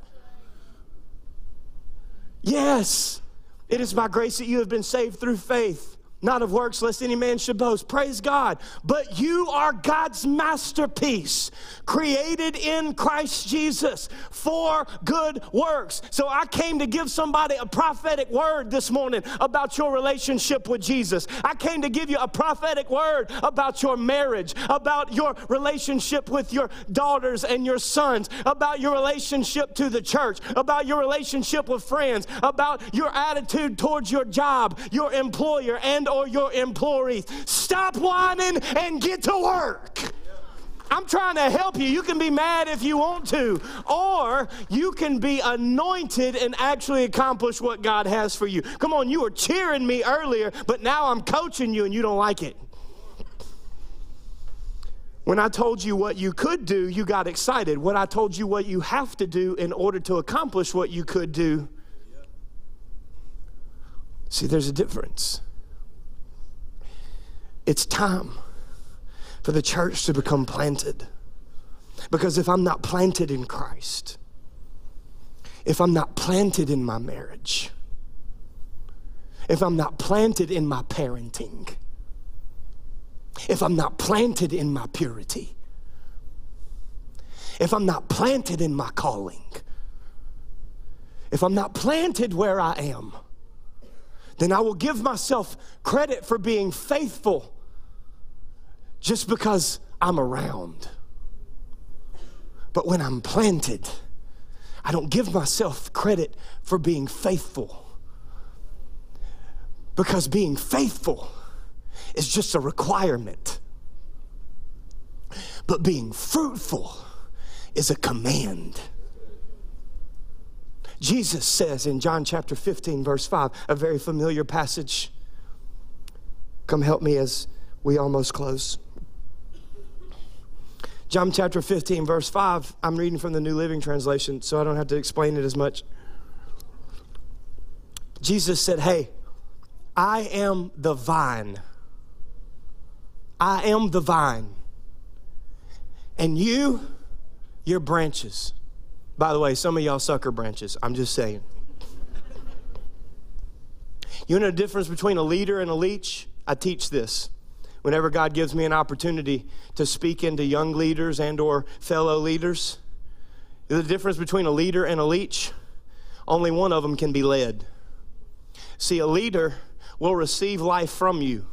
Yes, it is by grace that you have been saved through faith not of works, lest any man should boast. Praise God. But you are God's masterpiece, created in Christ Jesus for good works. So I came to give somebody a prophetic word this morning about your relationship with Jesus. I came to give you a prophetic word about your marriage, about your relationship with your daughters and your sons, about your relationship to the church, about your relationship with friends, about your attitude towards your job, your employer, and or your employees. Stop whining and get to work. I'm trying to help you. You can be mad if you want to, or you can be anointed and actually accomplish what God has for you. Come on, you were cheering me earlier, but now I'm coaching you and you don't like it. When I told you what you could do, you got excited. When I told you what you have to do in order to accomplish what you could do, see, there's a difference. It's time for the church to become planted. Because if I'm not planted in Christ, if I'm not planted in my marriage, if I'm not planted in my parenting, if I'm not planted in my purity, if I'm not planted in my calling, if I'm not planted where I am, then I will give myself credit for being faithful just because I'm around. But when I'm planted, I don't give myself credit for being faithful. Because being faithful is just a requirement. But being fruitful is a command. Jesus says in John chapter 15, verse 5, a very familiar passage. Come help me as we almost close. John chapter 15, verse 5, I'm reading from the New Living Translation, so I don't have to explain it as much. Jesus said, Hey, I am the vine. I am the vine. And you, your branches. By the way, some of y'all sucker branches. I'm just saying. You know the difference between a leader and a leech? I teach this whenever God gives me an opportunity to speak into young leaders and or fellow leaders. The difference between a leader and a leech, only one of them can be led. See, a leader will receive life from you,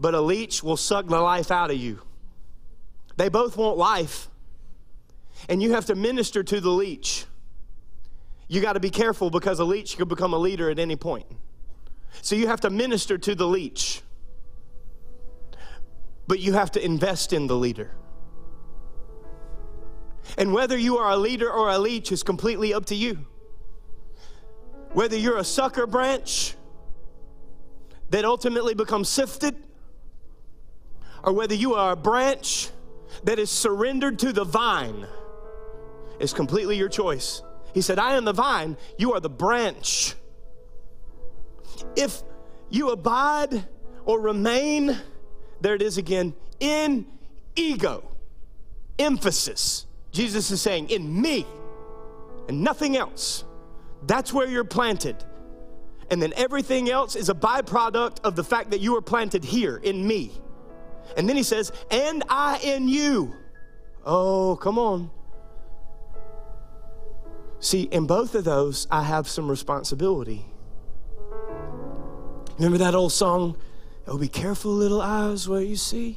but a leech will suck the life out of you. They both want life, and you have to minister to the leech. You got to be careful because a leech could become a leader at any point. So you have to minister to the leech, but you have to invest in the leader. And whether you are a leader or a leech is completely up to you. Whether you're a sucker branch that ultimately becomes sifted, or whether you are a branch that is surrendered to the vine, is completely your choice. He said, I am the vine, you are the branch. If you abide or remain, there it is again, in ego, emphasis. Jesus is saying, in me and nothing else. That's where you're planted. And then everything else is a byproduct of the fact that you are planted here in me. And then he says, and I in you. Oh, come on. See, in both of those, I have some responsibility. Remember that old song, Oh, be careful, little eyes, what you see?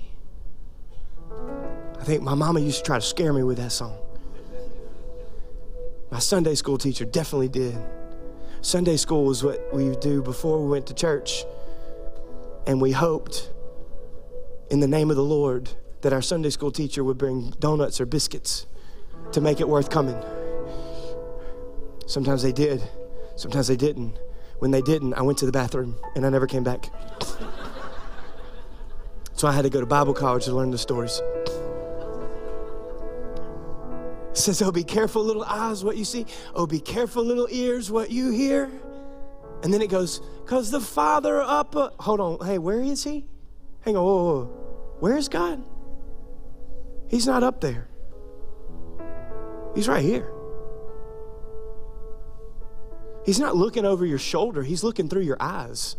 I think my mama used to try to scare me with that song. My Sunday school teacher definitely did. Sunday school was what we would do before we went to church. And we hoped in the name of the Lord that our Sunday school teacher would bring donuts or biscuits to make it worth coming. Sometimes they did, sometimes they didn't. When they didn't, I went to the bathroom and I never came back. So I had to go to Bible college to learn the stories. It says, Oh, be careful, little eyes, what you see. Oh, be careful, little ears, what you hear. And then it goes, Because the Father up. Uh, hold on. Hey, where is he? Hang on. Whoa, whoa, whoa. Where is God? He's not up there, He's right here. He's not looking over your shoulder, He's looking through your eyes.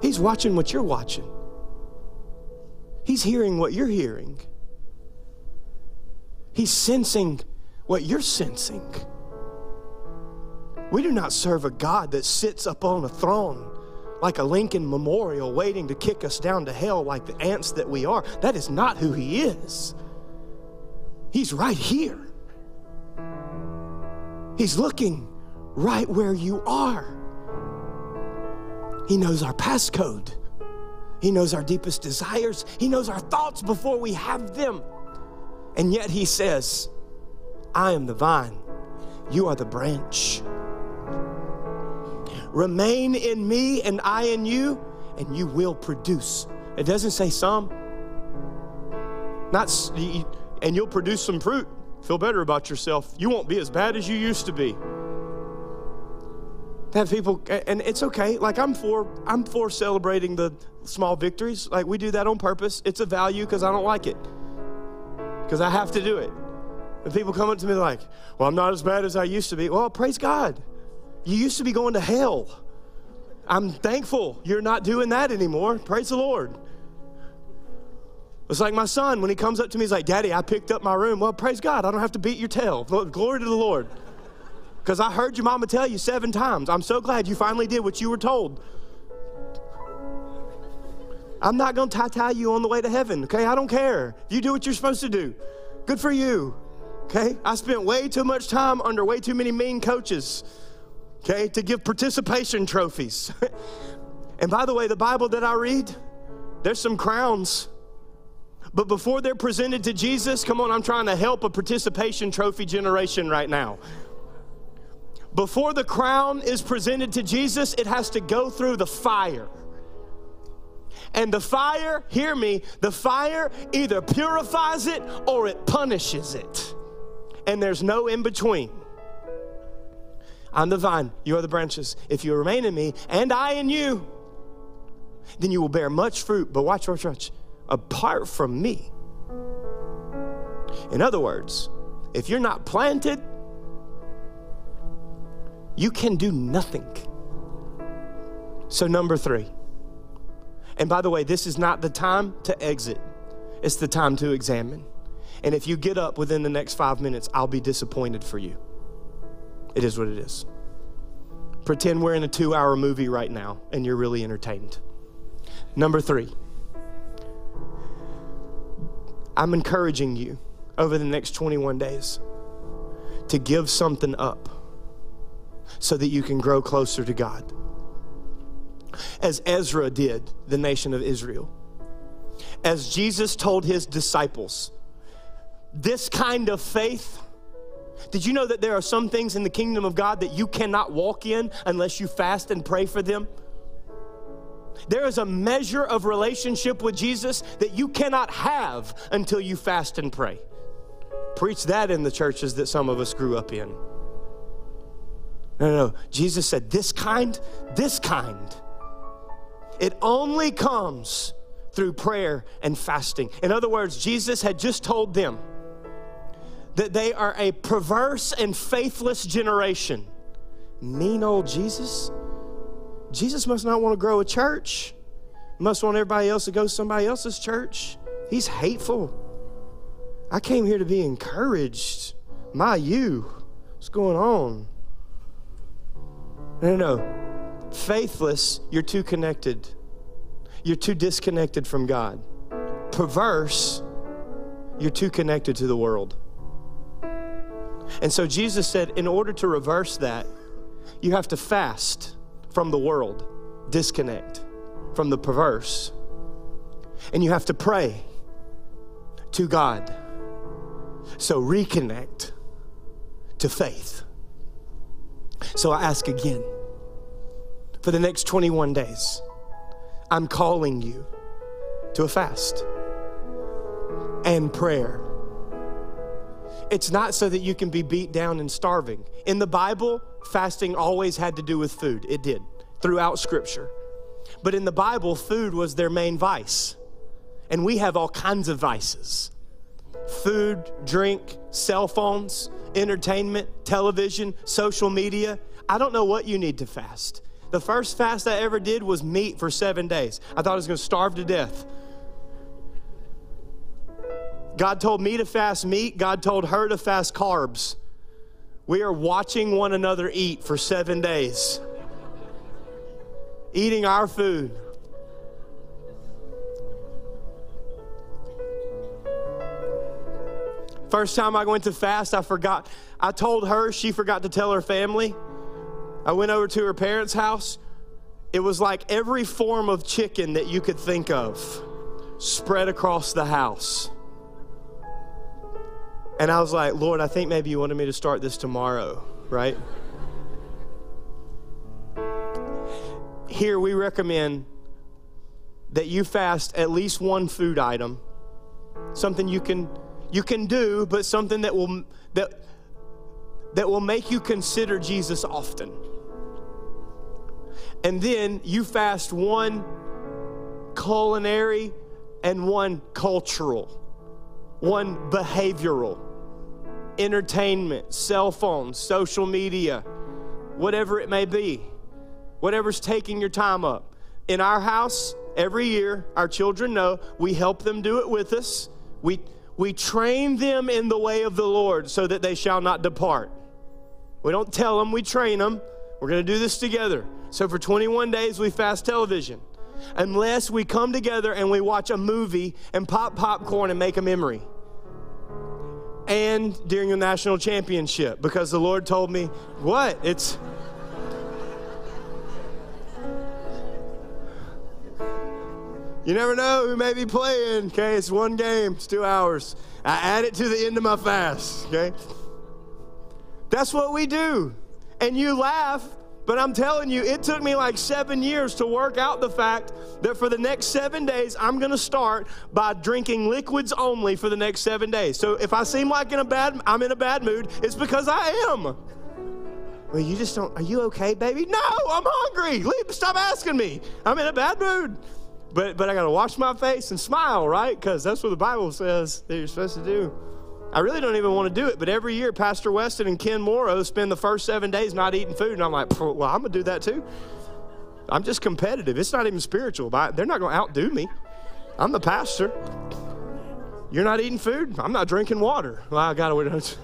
He's watching what you're watching, He's hearing what you're hearing. He's sensing what you're sensing. We do not serve a God that sits up on a throne like a Lincoln Memorial waiting to kick us down to hell like the ants that we are. That is not who He is. He's right here. He's looking right where you are. He knows our passcode. He knows our deepest desires. He knows our thoughts before we have them. And yet he says, I am the vine, you are the branch. Remain in me and I in you, and you will produce. It doesn't say some. Not and you'll produce some fruit. Feel better about yourself. You won't be as bad as you used to be. Have people and it's okay. Like I'm for I'm for celebrating the small victories. Like we do that on purpose. It's a value because I don't like it because I have to do it. And people come up to me like, well, I'm not as bad as I used to be. Well, praise God. You used to be going to hell. I'm thankful you're not doing that anymore. Praise the Lord. It's like my son, when he comes up to me, he's like, Daddy, I picked up my room. Well, praise God, I don't have to beat your tail. Glory to the Lord. Because I heard your mama tell you seven times. I'm so glad you finally did what you were told. I'm not going to tie tie you on the way to heaven, okay? I don't care. You do what you're supposed to do. Good for you, okay? I spent way too much time under way too many mean coaches, okay, to give participation trophies. and by the way, the Bible that I read, there's some crowns. But before they're presented to Jesus, come on, I'm trying to help a participation trophy generation right now. Before the crown is presented to Jesus, it has to go through the fire. And the fire, hear me, the fire either purifies it or it punishes it. And there's no in between. I'm the vine, you are the branches. If you remain in me and I in you, then you will bear much fruit. But watch, watch, watch. Apart from me. In other words, if you're not planted, you can do nothing. So, number three. And by the way, this is not the time to exit, it's the time to examine. And if you get up within the next five minutes, I'll be disappointed for you. It is what it is. Pretend we're in a two hour movie right now and you're really entertained. Number three, I'm encouraging you over the next 21 days to give something up so that you can grow closer to God. As Ezra did, the nation of Israel. As Jesus told his disciples, this kind of faith did you know that there are some things in the kingdom of God that you cannot walk in unless you fast and pray for them? There is a measure of relationship with Jesus that you cannot have until you fast and pray. Preach that in the churches that some of us grew up in. No, no, no. Jesus said, This kind, this kind, it only comes through prayer and fasting. In other words, Jesus had just told them, that they are a perverse and faithless generation. Mean old Jesus? Jesus must not want to grow a church. Must want everybody else to go to somebody else's church. He's hateful. I came here to be encouraged. My you. What's going on? No, no, no. Faithless, you're too connected. You're too disconnected from God. Perverse, you're too connected to the world. And so Jesus said, in order to reverse that, you have to fast from the world, disconnect from the perverse. And you have to pray to God. So reconnect to faith. So I ask again for the next 21 days, I'm calling you to a fast and prayer it's not so that you can be beat down and starving. In the Bible, fasting always had to do with food. It did, throughout Scripture. But in the Bible, food was their main vice. And we have all kinds of vices food, drink, cell phones, entertainment, television, social media. I don't know what you need to fast. The first fast I ever did was meat for seven days. I thought I was going to starve to death. God told me to fast meat, God told her to fast carbs. We are watching one another eat for seven days, eating our food. First time I went to fast, I forgot. I told her, she forgot to tell her family. I went over to her parents' house. It was like every form of chicken that you could think of spread across the house. And I was like, Lord, I think maybe you wanted me to start this tomorrow, right? Here we recommend that you fast at least one food item, something you can you can do, but something that will that that will make you consider Jesus often. And then you fast one culinary and one cultural, one behavioral entertainment, cell phones, social media, whatever it may be, whatever's taking your time up. In our house, every year, our children know we help them do it with us. We, we train them in the way of the Lord so that they shall not depart. We don't tell them, we train them. We're going to do this together. So for 21 days, we fast television. Unless we come together and we watch a movie and pop popcorn and make a memory and during the national championship because the Lord told me, What? It's. You never know who may be playing, okay? It's one game, it's two hours. I add it to the end of my fast, okay? That's what we do. And you laugh but I'm telling you, it took me like seven years to work out the fact that for the next seven days, I'm going to start by drinking liquids only for the next seven days. So if I seem like in a bad, I'm in a bad mood, it's because I am. Well, you just don't. Are you okay, baby? No, I'm hungry. Leave, stop asking me. I'm in a bad mood. But but I got to wash my face and smile, right? Because that's what the Bible says that you're supposed to do. I really don't even want to do it, but every year Pastor Weston and Ken Morrow spend the first seven days not eating food, and I'm like, well, I'm gonna do that too. I'm just competitive. It's not even spiritual. They're not gonna outdo me. I'm the pastor. You're not eating food. I'm not drinking water. Well, I gotta.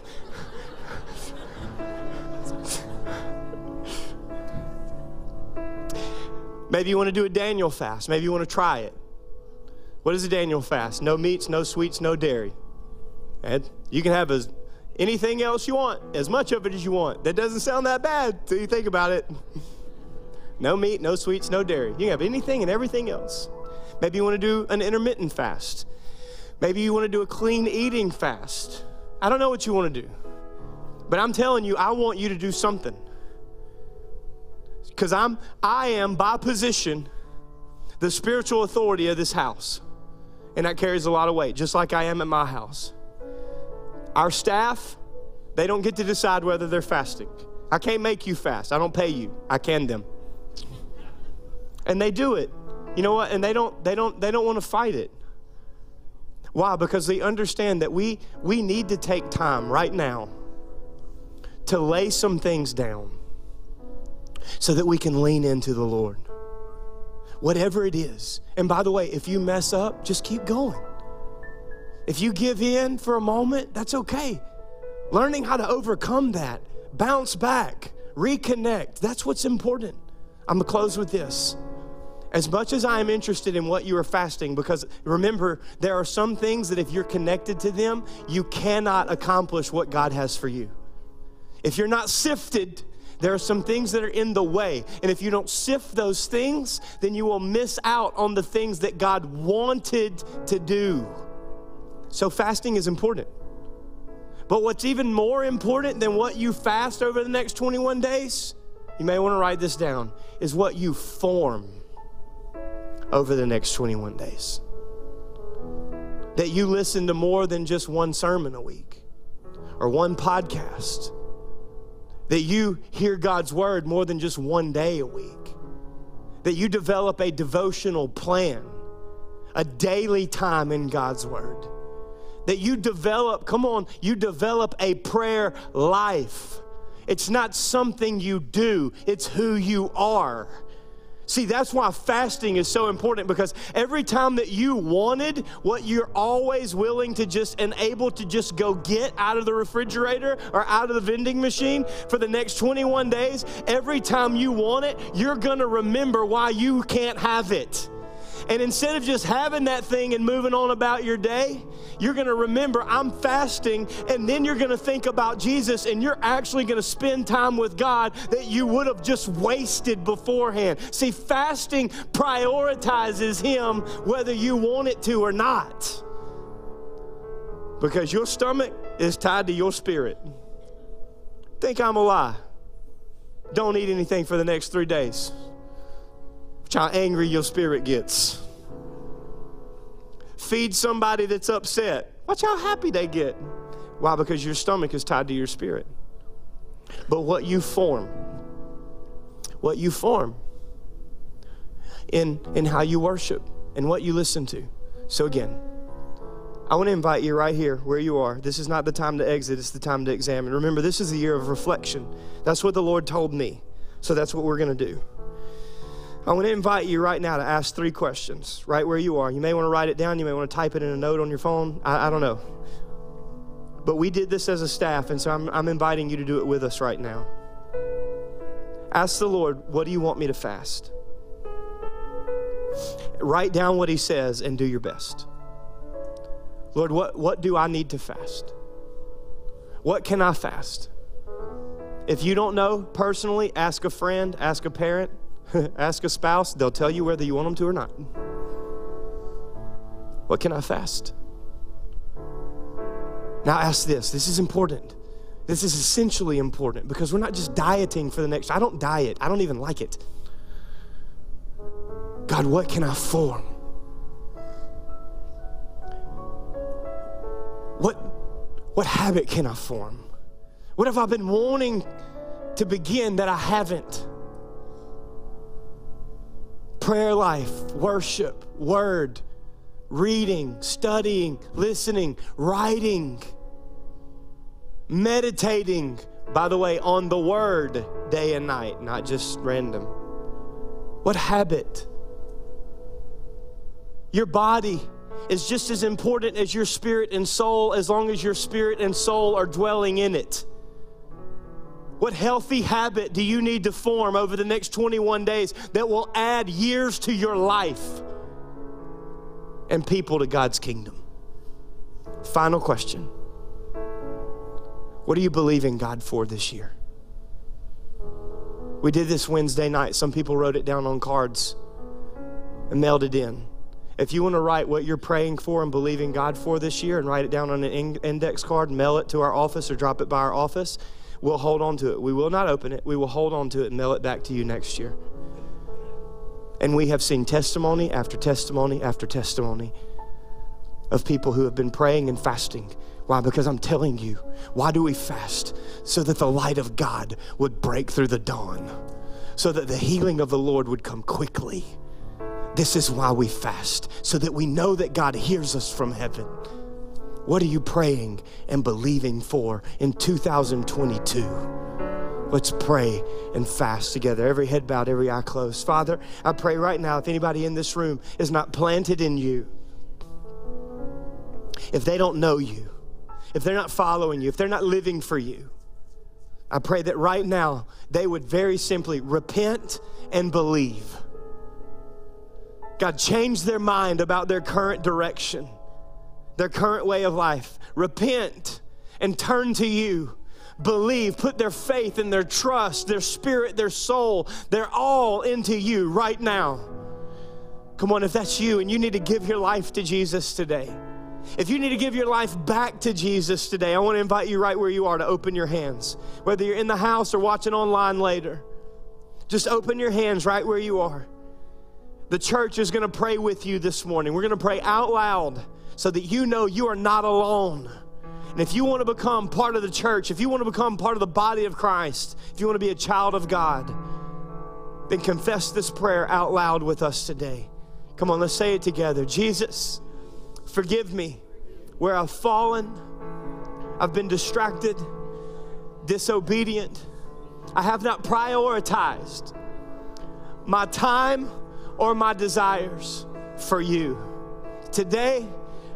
Maybe you want to do a Daniel fast. Maybe you want to try it. What is a Daniel fast? No meats, no sweets, no dairy. And you can have as anything else you want, as much of it as you want. That doesn't sound that bad till you think about it. no meat, no sweets, no dairy. You can have anything and everything else. Maybe you want to do an intermittent fast. Maybe you want to do a clean eating fast. I don't know what you want to do. But I'm telling you, I want you to do something. Because I'm I am by position the spiritual authority of this house. And that carries a lot of weight, just like I am at my house. Our staff, they don't get to decide whether they're fasting. I can't make you fast. I don't pay you. I can them. And they do it. You know what? And they don't they don't they don't want to fight it. Why? Because they understand that we we need to take time right now to lay some things down so that we can lean into the Lord. Whatever it is. And by the way, if you mess up, just keep going. If you give in for a moment, that's okay. Learning how to overcome that, bounce back, reconnect, that's what's important. I'm gonna close with this. As much as I am interested in what you are fasting, because remember, there are some things that if you're connected to them, you cannot accomplish what God has for you. If you're not sifted, there are some things that are in the way. And if you don't sift those things, then you will miss out on the things that God wanted to do. So, fasting is important. But what's even more important than what you fast over the next 21 days, you may want to write this down, is what you form over the next 21 days. That you listen to more than just one sermon a week or one podcast. That you hear God's word more than just one day a week. That you develop a devotional plan, a daily time in God's word that you develop, come on, you develop a prayer life. It's not something you do, it's who you are. See, that's why fasting is so important because every time that you wanted what you're always willing to just and able to just go get out of the refrigerator or out of the vending machine for the next 21 days, every time you want it, you're gonna remember why you can't have it. And instead of just having that thing and moving on about your day, you're going to remember I'm fasting, and then you're going to think about Jesus, and you're actually going to spend time with God that you would have just wasted beforehand. See, fasting prioritizes Him whether you want it to or not. Because your stomach is tied to your spirit. Think I'm a lie. Don't eat anything for the next three days. Watch how angry your spirit gets. Feed somebody that's upset. Watch how happy they get. Why? Because your stomach is tied to your spirit. But what you form, what you form in, in how you worship and what you listen to. So, again, I want to invite you right here where you are. This is not the time to exit, it's the time to examine. Remember, this is the year of reflection. That's what the Lord told me. So, that's what we're going to do. I want to invite you right now to ask three questions right where you are. You may want to write it down, you may want to type it in a note on your phone. I, I don't know. But we did this as a staff, and so I'm, I'm inviting you to do it with us right now. Ask the Lord, what do you want me to fast? Write down what He says and do your best. Lord, what, what do I need to fast? What can I fast? If you don't know personally, ask a friend, ask a parent. Ask a spouse, they'll tell you whether you want them to or not. What can I fast? Now, ask this. This is important. This is essentially important because we're not just dieting for the next. I don't diet, I don't even like it. God, what can I form? What, what habit can I form? What have I been wanting to begin that I haven't? Prayer life, worship, word, reading, studying, listening, writing, meditating, by the way, on the word day and night, not just random. What habit? Your body is just as important as your spirit and soul as long as your spirit and soul are dwelling in it. What healthy habit do you need to form over the next 21 days that will add years to your life and people to God's kingdom? Final question What are you believing God for this year? We did this Wednesday night. Some people wrote it down on cards and mailed it in. If you want to write what you're praying for and believing God for this year and write it down on an index card, mail it to our office or drop it by our office, we'll hold on to it. We will not open it. We will hold on to it and mail it back to you next year. And we have seen testimony after testimony after testimony of people who have been praying and fasting. Why? Because I'm telling you, why do we fast? So that the light of God would break through the dawn, so that the healing of the Lord would come quickly. This is why we fast, so that we know that God hears us from heaven. What are you praying and believing for in 2022? Let's pray and fast together. Every head bowed, every eye closed. Father, I pray right now if anybody in this room is not planted in you, if they don't know you, if they're not following you, if they're not living for you, I pray that right now they would very simply repent and believe. God, change their mind about their current direction, their current way of life. Repent and turn to you. Believe, put their faith and their trust, their spirit, their soul, their all into you right now. Come on, if that's you and you need to give your life to Jesus today. If you need to give your life back to Jesus today, I want to invite you right where you are to open your hands. Whether you're in the house or watching online later, just open your hands right where you are. The church is going to pray with you this morning. We're going to pray out loud so that you know you are not alone. And if you want to become part of the church, if you want to become part of the body of Christ, if you want to be a child of God, then confess this prayer out loud with us today. Come on, let's say it together. Jesus, forgive me where I've fallen, I've been distracted, disobedient, I have not prioritized my time or my desires for you. Today,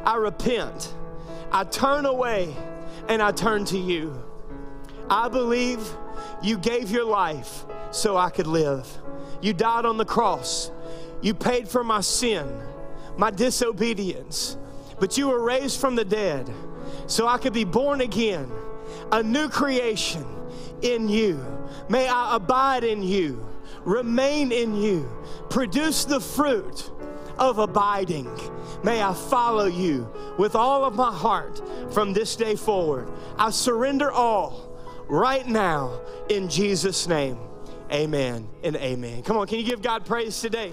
I repent. I turn away and I turn to you. I believe you gave your life so I could live. You died on the cross. You paid for my sin, my disobedience, but you were raised from the dead so I could be born again, a new creation in you. May I abide in you, remain in you, produce the fruit of abiding. May I follow you with all of my heart from this day forward. I surrender all right now in Jesus' name. Amen and amen. Come on, can you give God praise today?